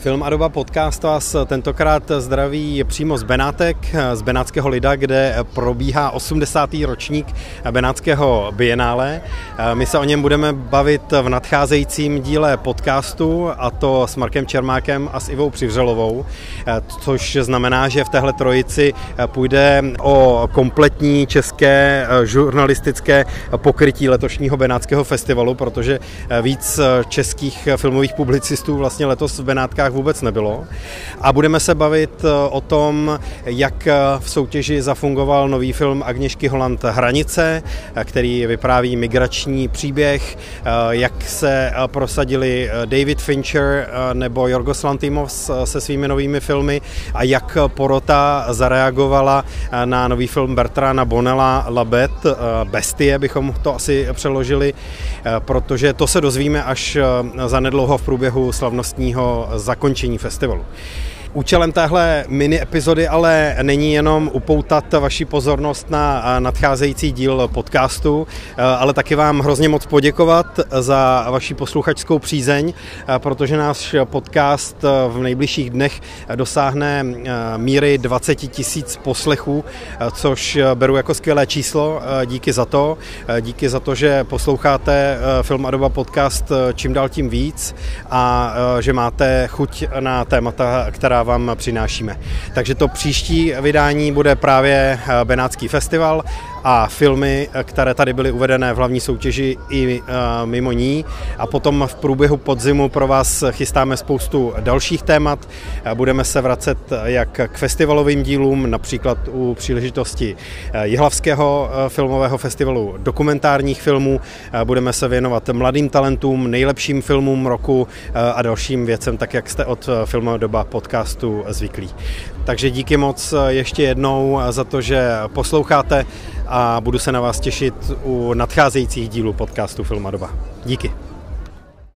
Film Adoba Podcast vás tentokrát zdraví přímo z Benátek, z Benátského lida, kde probíhá 80. ročník Benátského bienále. My se o něm budeme bavit v nadcházejícím díle podcastu, a to s Markem Čermákem a s Ivou Přivřelovou, což znamená, že v téhle trojici půjde o kompletní české žurnalistické pokrytí letošního Benátského festivalu, protože víc českých filmových publicistů vlastně letos v Benátkách Čechách vůbec nebylo. A budeme se bavit eh, o tom, jak eh, v soutěži zafungoval nový film Agněšky Holand Hranice, eh, který vypráví migrační příběh, jak se prosadili David Fincher nebo Jorgos Lantimos se svými novými filmy a jak porota zareagovala na nový film Bertrana Bonella Labet, Bestie bychom to asi přeložili, protože to se dozvíme až zanedlouho v průběhu slavnostního zakončení zakončení festivalu. Účelem téhle mini epizody ale není jenom upoutat vaši pozornost na nadcházející díl podcastu, ale taky vám hrozně moc poděkovat za vaši posluchačskou přízeň, protože náš podcast v nejbližších dnech dosáhne míry 20 tisíc poslechů, což beru jako skvělé číslo. Díky za to. Díky za to, že posloucháte Film Adoba podcast čím dál tím víc a že máte chuť na témata, která vám přinášíme. Takže to příští vydání bude právě eh, Benátský festival a filmy, které tady byly uvedené v hlavní soutěži i eh, mimo ní. A potom v průběhu podzimu pro vás chystáme spoustu dalších témat. Budeme se vracet jak k festivalovým dílům, například u příležitosti eh, Jihlavského filmového festivalu dokumentárních filmů. Budeme se věnovat mladým talentům, nejlepším filmům roku a dalším věcem, tak jak jste od Filmové doba podcastu zvyklí. Takže díky moc ještě jednou za to, že posloucháte a budu se na vás těšit u nadcházejících dílů podcastu Filmadoba. Díky.